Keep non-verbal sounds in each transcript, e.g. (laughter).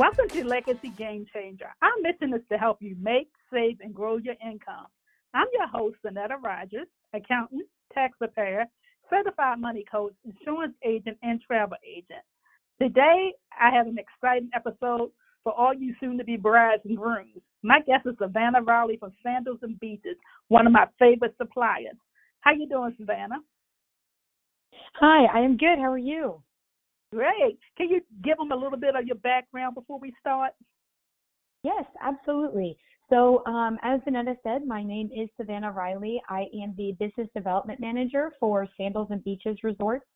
Welcome to Legacy Game Changer. Our mission is to help you make, save, and grow your income. I'm your host, Annetta Rogers, accountant, tax preparer, certified money coach, insurance agent, and travel agent. Today, I have an exciting episode for all you soon-to-be brides and grooms. My guest is Savannah Riley from Sandals and Beaches, one of my favorite suppliers. How you doing, Savannah? Hi, I am good. How are you? Great. Can you give them a little bit of your background before we start? Yes, absolutely. So, um, as Annetta said, my name is Savannah Riley. I am the business development manager for Sandals and Beaches Resorts.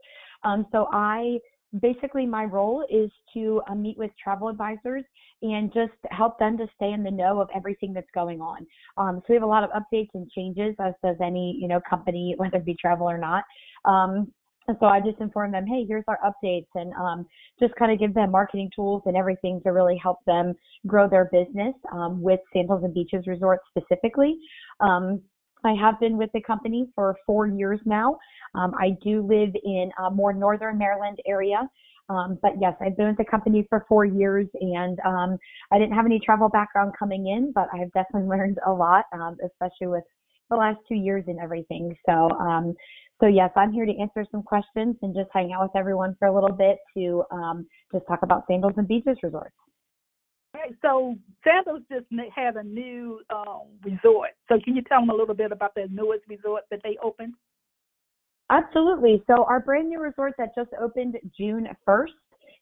Um, so, I basically my role is to uh, meet with travel advisors and just help them to stay in the know of everything that's going on. Um, so we have a lot of updates and changes as does any you know company, whether it be travel or not. Um, and so I just inform them, hey, here's our updates, and um, just kind of give them marketing tools and everything to really help them grow their business um, with Sandals and Beaches Resort specifically. Um, I have been with the company for four years now. Um, I do live in a more northern Maryland area. Um, but yes, I've been with the company for four years and um, I didn't have any travel background coming in, but I've definitely (laughs) learned a lot, especially with the last two years and everything. So, um, so yes, I'm here to answer some questions and just hang out with everyone for a little bit to um, just talk about Sandals and Beaches Resorts. Right. So Sandals just had a new um, resort. So can you tell them a little bit about the newest resort that they opened? Absolutely. So our brand new resort that just opened June 1st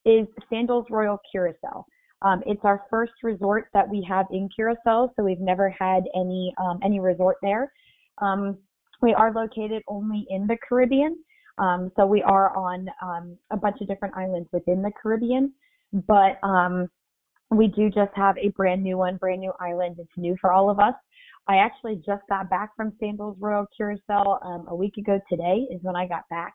is Sandals Royal Curacao. Um, it's our first resort that we have in Curacao, so we've never had any um, any resort there. Um, we are located only in the Caribbean, um, so we are on um, a bunch of different islands within the Caribbean, but um, we do just have a brand new one, brand new island. It's new for all of us. I actually just got back from Sandals Royal Curacao um, a week ago today is when I got back.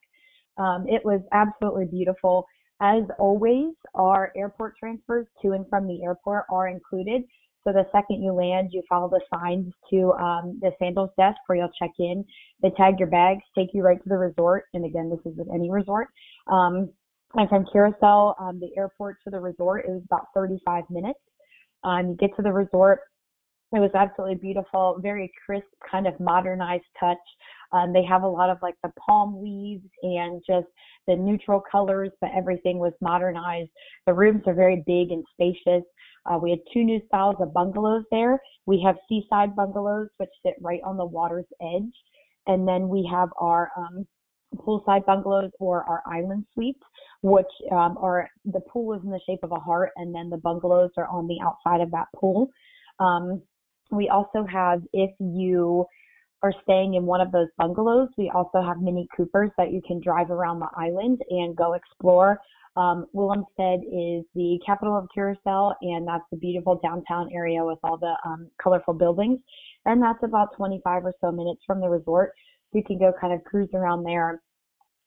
Um, it was absolutely beautiful. As always, our airport transfers to and from the airport are included. So the second you land, you follow the signs to um, the Sandals desk where you'll check in. They tag your bags, take you right to the resort. And again, this is with any resort. Um, and from Curacao, um, the airport to the resort, it was about 35 minutes. Um, you get to the resort, it was absolutely beautiful, very crisp, kind of modernized touch. Um, they have a lot of like the palm leaves and just the neutral colors, but everything was modernized. The rooms are very big and spacious. Uh, we had two new styles of bungalows there. We have seaside bungalows, which sit right on the water's edge. And then we have our um, poolside bungalows or our island suites, which um, are the pool is in the shape of a heart, and then the bungalows are on the outside of that pool. Um, we also have, if you are staying in one of those bungalows, we also have Mini Coopers that you can drive around the island and go explore. Um, Willemstad is the capital of Curacao, and that's the beautiful downtown area with all the um, colorful buildings. And that's about 25 or so minutes from the resort. So you can go kind of cruise around there.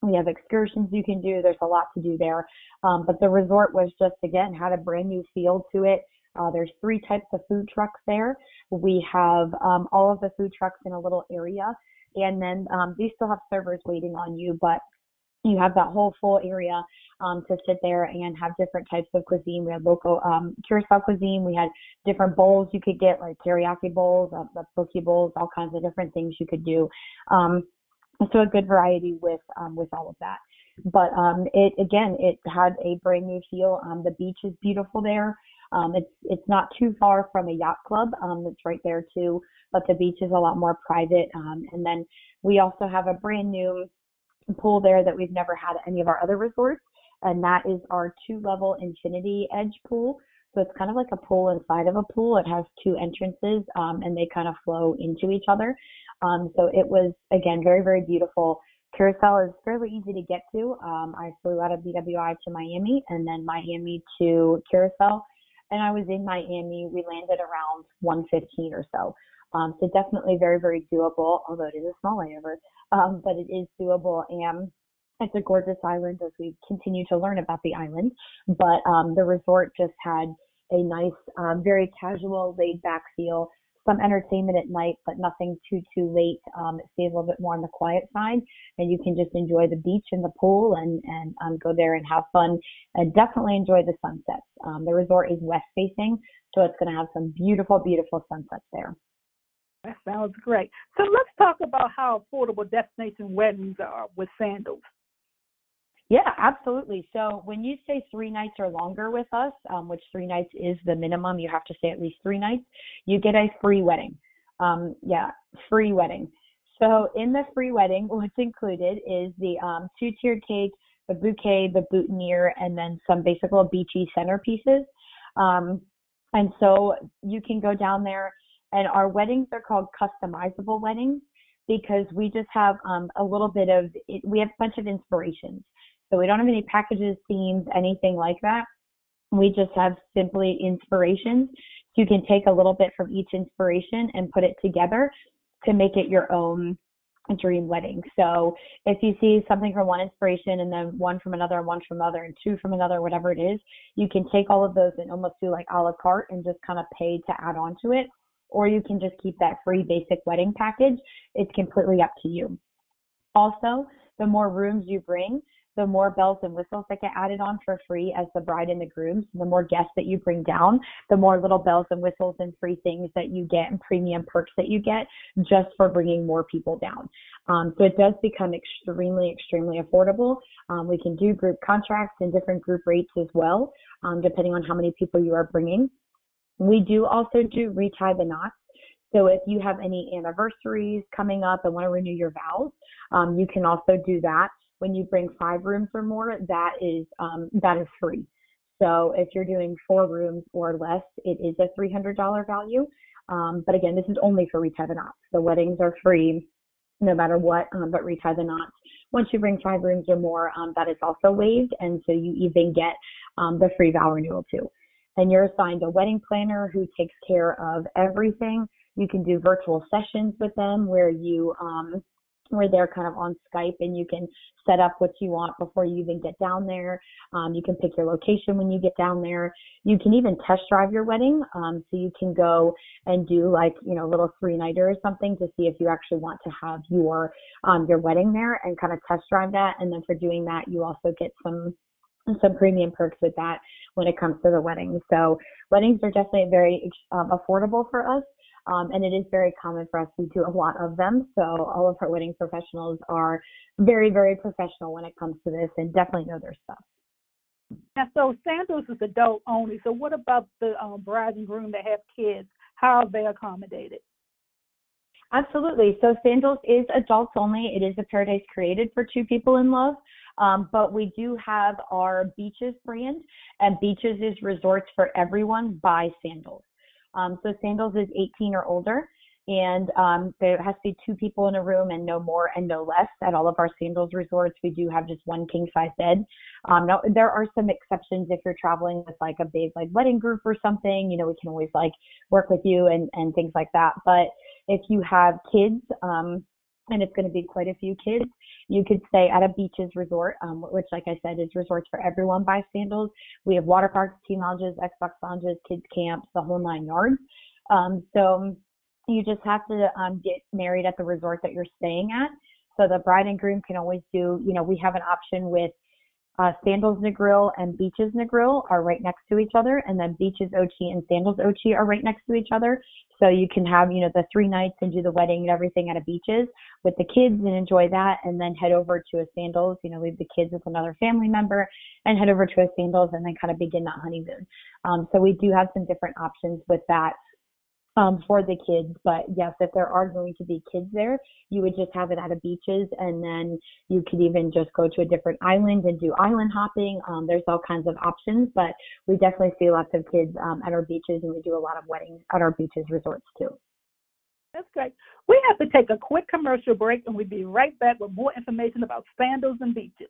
We have excursions you can do. There's a lot to do there. Um, but the resort was just, again, had a brand new feel to it. Uh, there's three types of food trucks there. We have um, all of the food trucks in a little area, and then um, they still have servers waiting on you, but you have that whole full area um, to sit there and have different types of cuisine. We had local um, Curacao cuisine. We had different bowls you could get, like teriyaki bowls, uh, poke bowls, all kinds of different things you could do. Um, so a good variety with um, with all of that. But um, it again, it had a brand new feel. Um, the beach is beautiful there. Um, it's it's not too far from a yacht club. Um, it's right there too, but the beach is a lot more private. Um, and then we also have a brand new pool there that we've never had any of our other resorts, and that is our two-level infinity edge pool. So it's kind of like a pool inside of a pool. It has two entrances, um, and they kind of flow into each other. Um, so it was again very very beautiful. Curacao is fairly easy to get to. Um, I flew out of BWI to Miami and then Miami to Curacao and I was in Miami. We landed around 115 or so. Um, so definitely very, very doable, although it is a small layover, um, but it is doable. And it's a gorgeous island as we continue to learn about the island. But um, the resort just had a nice, um, very casual, laid back feel. some entertainment at night, but nothing too too late. Um, it stays a little bit more on the quiet side, and you can just enjoy the beach and the pool and and um, go there and have fun and definitely enjoy the sunsets. Um, the resort is west facing, so it's going to have some beautiful beautiful sunsets there. That sounds great. So let's talk about how affordable destination weddings are with Sandals. Yeah, absolutely. So when you say three nights or longer with us, um, which three nights is the minimum, you have to stay at least three nights, you get a free wedding. Um, yeah, free wedding. So in the free wedding, (laughs) what's included is the um, two-tiered cake, the bouquet, the boutonniere, and then some basic little beachy centerpieces. Um, and so you can go down there, and our weddings are called customizable weddings because we just have um, a little bit of, we have a bunch of inspirations. So we don't have any packages, themes, anything like that. We just have simply inspirations. So you can take a little bit from each inspiration and put it together to make it your own dream wedding. So if you see something from one inspiration and then one from another and one from another and two from another, whatever it is, you can take all of those and almost do like a la carte and just kind of pay to add on to it. Or you can just keep that free basic wedding package. It's completely up to you. Also, the more rooms you bring, the more bells and whistles that get added on for free as the bride and the groom. The more guests that you bring down, the more little bells and whistles and free things that you get and premium perks that you get just for bringing more people down. Um, so it does become extremely, extremely affordable. Um, we can do group contracts and different group rates as well, um, depending on how many people you are bringing. We do also do retie the knots. So if you have any anniversaries coming up and want to renew your vows, um, you can also do that when you bring five rooms or more, that is um, that is free. So if you're doing four rooms or less, it is a $300 value. Um, but again, this is only for retie the knots. The weddings are free no matter what, um, but retie the knots. Once you bring five rooms or more, um, that is also waived, and so you even get um, the free vow renewal too. And you're assigned a wedding planner who takes care of everything. You can do virtual sessions with them where you um, where they're kind of on Skype and you can set up what you want before you even get down there. Um, you can pick your location when you get down there. You can even test drive your wedding. Um, so you can go and do like, you know, a little three nighter or something to see if you actually want to have your, um, your wedding there and kind of test drive that. And then for doing that, you also get some some premium perks with that when it comes to the wedding. So weddings are definitely very um, affordable for us. Um, and it is very common for us. We do a lot of them. So all of our wedding professionals are very, very professional when it comes to this and definitely know their stuff. Now, so Sandals is adult only. So what about the um, bride and groom that have kids? How are they accommodated? Absolutely. So Sandals is adults only. It is a paradise created for two people in love. Um, but we do have our Beaches brand, and Beaches is resorts for everyone by Sandals. Um, so sandals is 18 or older, and um, there has to be two people in a room and no more and no less. At all of our sandals resorts, we do have just one king size bed. Um, now there are some exceptions if you're traveling with like a big like wedding group or something. You know, we can always like work with you and and things like that. But if you have kids, um, and it's going to be quite a few kids. You could stay at a beaches resort, um, which, like I said, is resorts for everyone by Sandals. We have water parks, team lounges, Xbox lounges, kids camps, the whole nine yards. Um, so you just have to um, get married at the resort that you're staying at. So the bride and groom can always do, you know, we have an option with uh, Sandals Negril and Beaches Negril are right next to each other, and then Beaches Ochi and Sandals Ochi are right next to each other. So you can have, you know, the three nights and do the wedding and everything at a beaches with the kids and enjoy that, and then head over to a Sandals, you know, leave the kids with another family member, and head over to a Sandals, and then kind of begin that honeymoon. Um, so we do have some different options with that um, for the kids. But yes, if there are going to be kids there, you would just have it at a beaches, and then you could even just go to a different island and do island hopping. Um, there's all kinds of options, but we definitely see lots of kids um, at our beaches, and we do a lot of weddings at our beaches resorts too. That's great. We have to take a quick commercial break, and we'll be right back with more information about sandals and beaches.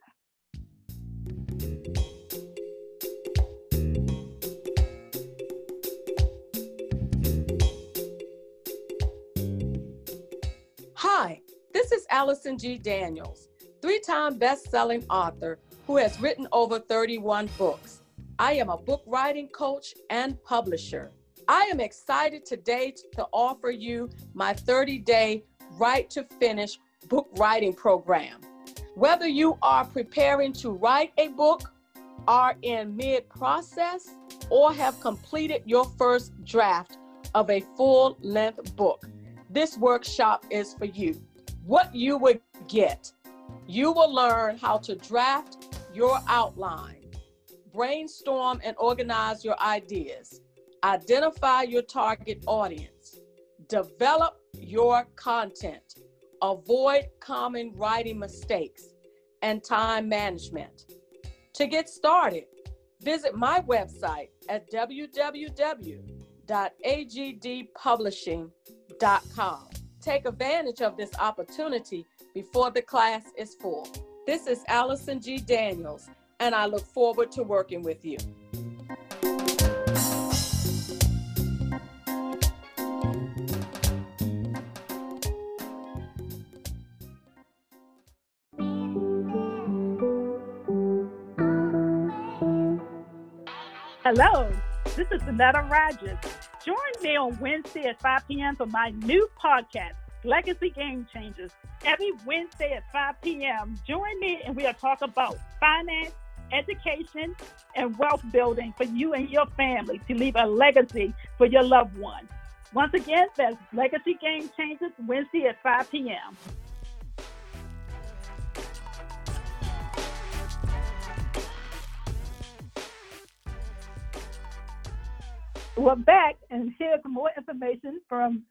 This is Allison G. Daniels, three time best selling author who has written over 31 books. I am a book writing coach and publisher. I am excited today to offer you my 30 day Write to Finish book writing program. Whether you are preparing to write a book, are in mid process, or have completed your first draft of a full length book, this workshop is for you. What you would get you will learn how to draft your outline, brainstorm and organize your ideas, identify your target audience, develop your content, avoid common writing mistakes, and time management. To get started, visit my website at www.agdpublishing.com. Take advantage of this opportunity before the class is full. This is Allison G. Daniels, and I look forward to working with you. Hello, this is Annetta Rogers. Me on Wednesday at 5 p.m. for my new podcast, Legacy Game Changers. Every Wednesday at 5 p.m., join me and we'll talk about finance, education, and wealth building for you and your family to leave a legacy for your loved ones. Once again, that's Legacy Game Changers, Wednesday at 5 p.m. we're back, and here's more information from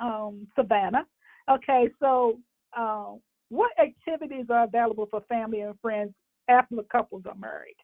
um, Savannah. Okay, so uh, what activities are available for family and friends after the couples are married?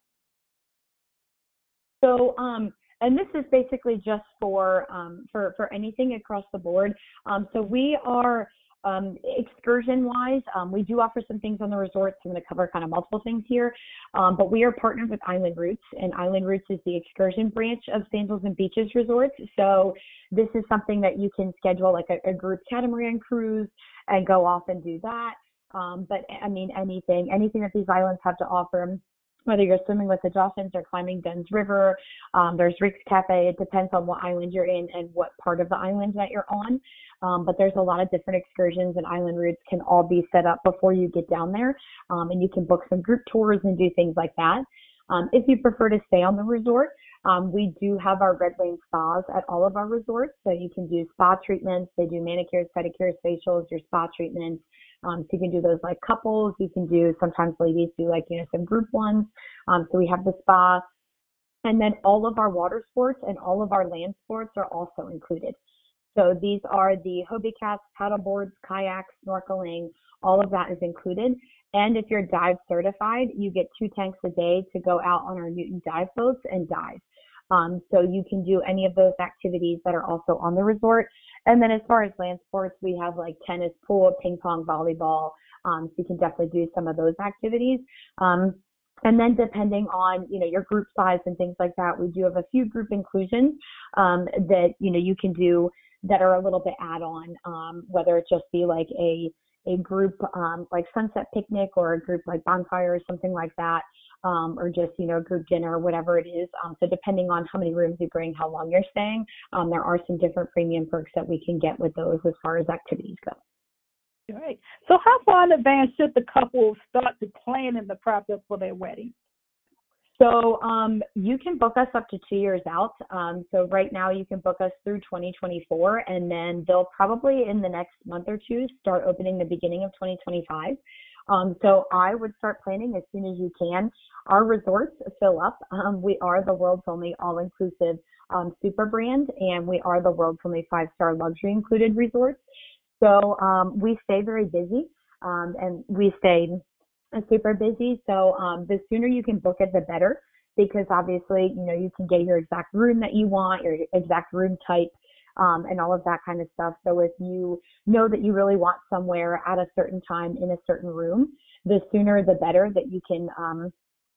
So, um, and this is basically just for um, for for anything across the board. Um, so we are um, excursion wise, um, we do offer some things on the resorts. I'm going to cover kind of multiple things here, um, but we are partnered with Island Routes, and Island Routes is the excursion branch of Sandals and Beaches Resorts. So this is something that you can schedule like a, a group catamaran cruise and go off and do that. Um, but I mean, anything, anything that these islands have to offer whether you're swimming with the dolphins or climbing Dunn's River. Um, there's Rick's Cafe. It depends on what island you're in and what part of the island that you're on. Um, but there's a lot of different excursions and island routes can all be set up before you get down there. Um, and you can book some group tours and do things like that. Um, if you prefer to stay on the resort, um, we do have our Red Lane spas at all of our resorts. So you can do spa treatments. They do manicures, pedicures, facials, your spa treatments. Um, so you can do those like couples. You can do sometimes ladies do like you know some group ones. Um, so we have the spa, and then all of our water sports and all of our land sports are also included. So these are the Hobie cats, paddle boards, kayaks, snorkeling. All of that is included. And if you're dive certified, you get two tanks a day to go out on our Newton dive boats and dive. Um, so you can do any of those activities that are also on the resort. And then as far as land sports, we have like tennis, pool, ping pong, volleyball. Um, so you can definitely do some of those activities. Um, and then depending on, you know, your group size and things like that, we do have a few group inclusions um, that, you know, you can do that are a little bit add on, um, whether it just be like a, a group um, like sunset picnic or a group like bonfire or something like that um, or just you know group dinner, whatever it is. Um, so depending on how many rooms you bring, how long you're staying, um, there are some different premium perks that we can get with those as far as activities go. Great. So how far in advance should the couple start to plan in the process for their wedding? So um, you can book us up to two years out. Um, so right now you can book us through 2024, and then they'll probably in the next month or two start opening the beginning of 2025. Um, so I would start planning as soon as you can. Our resorts fill up. Um, we are the world's only all-inclusive um, super brand, and we are the world's only five-star luxury included resorts. So um, we stay very busy, um, and we stay super busy. So um, the sooner you can book it, the better, because obviously, you know, you can get your exact room that you want, your exact room type um, and all of that kind of stuff. So if you know that you really want somewhere at a certain time in a certain room, the sooner the better that you can um,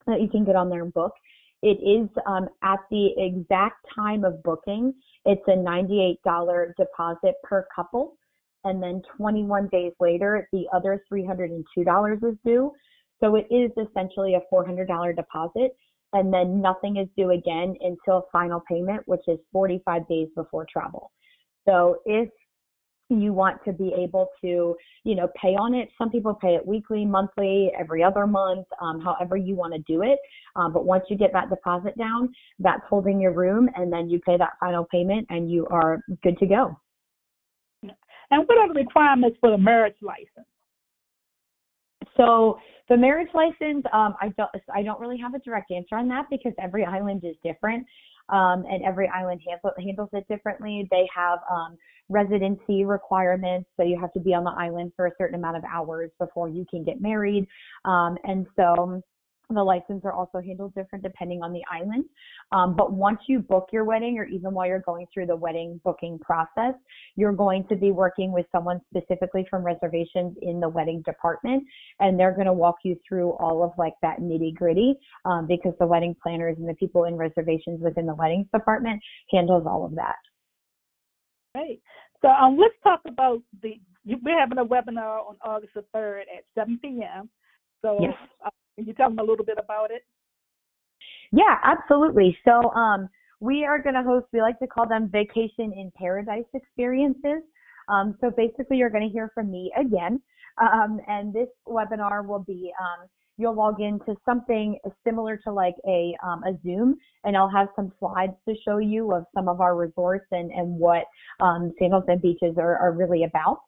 that you can get on there and book. It is um, at the exact time of booking. It's a $98 deposit per couple, and then 21 days later, the other $302 is due. So it is essentially a $400 deposit and then nothing is due again until final payment, which is 45 days before travel. So if you want to be able to, you know, pay on it. Some people pay it weekly, monthly, every other month, um, however you want to do it. Um, but once you get that deposit down, that's holding your room, and then you pay that final payment, and you are good to go. And what are the requirements for the marriage license? So the marriage license, um, I don't, I don't really have a direct answer on that because every island is different, um, and every island handle, handles it differently. They have um, residency requirements, so you have to be on the island for a certain amount of hours before you can get married, um, and so the license are also handled different depending on the island. Um, but once you book your wedding, or even while you're going through the wedding booking process, you're going to be working with someone specifically from reservations in the wedding department, and they're going to walk you through all of like that nitty gritty um, because the wedding planners and the people in reservations within the weddings department handles all of that. Great. So um, let's talk about the. We're having a webinar on August the third at 7 p.m. So yes. uh, can you tell them a little bit about it? Yeah, absolutely. So um, we are going to host, we like to call them vacation in paradise experiences. Um, so basically, you're going to hear from me again. Um, and this webinar will be um, you'll log into something similar to like a um, a Zoom, and I'll have some slides to show you of some of our resorts and and what um, sandals and beaches are, are really about.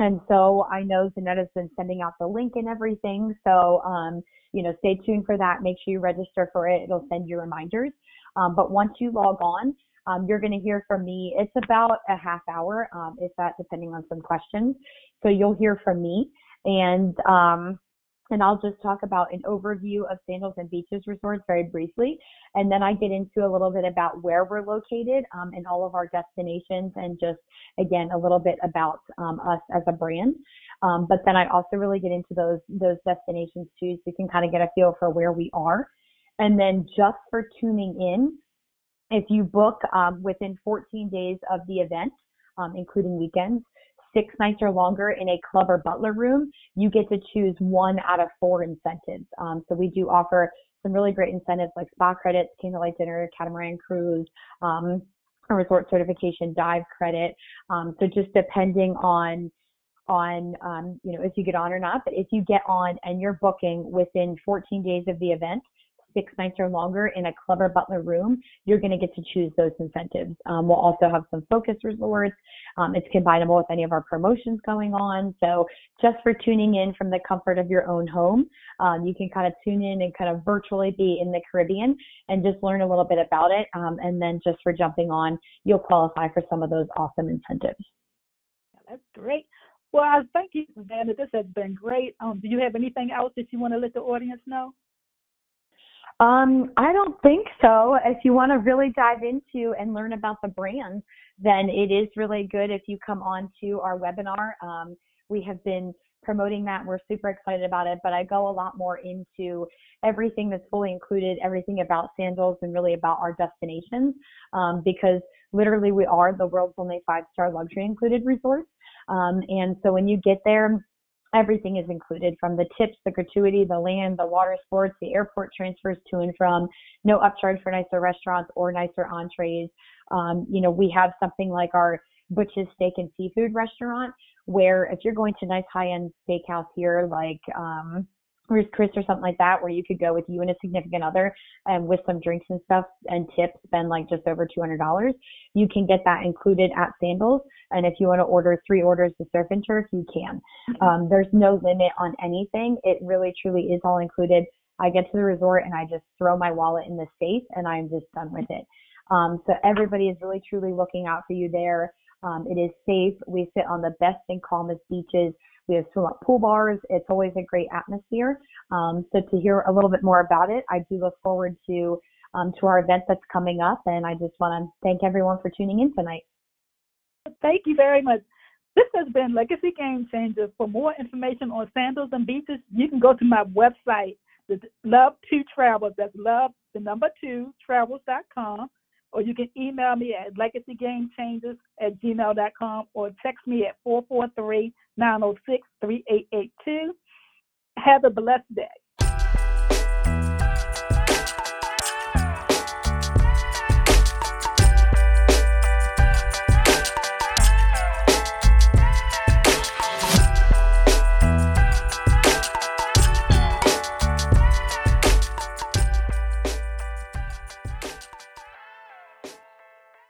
And so I know Annetta's been sending out the link and everything. So, um, you know, stay tuned for that. Make sure you register for it. It'll send you reminders. Um, but once you log on, um, you're going to hear from me. It's about a half hour, um, if that, depending on some questions. So you'll hear from me. And um, and I'll just talk about an overview of Sandals and Beaches Resorts very briefly. And then I get into a little bit about where we're located um, and all of our destinations and just, again, a little bit about um, us as a brand. Um, but then I also really get into those, those destinations too, so you can kind of get a feel for where we are. And then just for tuning in, if you book um, within 14 days of the event, um, including weekends, six nights or longer in a club or butler room, you get to choose one out of four incentives. Um, so we do offer some really great incentives like spa credits, candlelight dinner, catamaran cruise, um, a resort certification dive credit. Um, so just depending on on um, you know if you get on or not, but if you get on and you're booking within 14 days of the event, six nights or longer in a Club or Butler room, you're going to get to choose those incentives. Um, we'll also have some focus rewards. Um, it's combinable with any of our promotions going on. So just for tuning in from the comfort of your own home, um, you can kind of tune in and kind of virtually be in the Caribbean and just learn a little bit about it. Um, and then just for jumping on, you'll qualify for some of those awesome incentives. That's great. Well, thank you, Savannah. This has been great. Um, do you have anything else that you want to let the audience know? Um, I don't think so. If you want to really dive into and learn about the brand, then it is really good if you come on to our webinar. Um, we have been promoting that. We're super excited about it, but I go a lot more into everything that's fully included, everything about sandals and really about our destinations, um, because literally we are the world's only five star luxury included resort. Um, and so when you get there, everything is included from the tips, the gratuity, the land, the water sports, the airport transfers to and from, no upcharge for nicer restaurants or nicer entrees. Um, you know, we have something like our Butch's Steak and Seafood restaurant, where if you're going to nice high end steakhouse here, like um, Ruth Chris or something like that, where you could go with you and a significant other and with some drinks and stuff and tips, spend like just over $200. You can get that included at Sandals. And if you want to order three orders of surf and turf, you can. Mm-hmm. Um, there's no limit on anything. It really truly is all included. I get to the resort and I just throw my wallet in the safe and I'm just done with it. Um, so everybody is really truly looking out for you there. Um, it is safe. We sit on the best and calmest beaches. We have swim up pool bars. It's always a great atmosphere. Um, so to hear a little bit more about it, I do look forward to um, to our event that's coming up, and I just want to thank everyone for tuning in tonight. Thank you very much. This has been Legacy Game Changer. For more information on sandals and beaches, you can go to my website, Love to Travel. That's love the number two travels.com or you can email me at legacygamechangers at gmail.com or text me at 443 906 3882. Have a blessed day.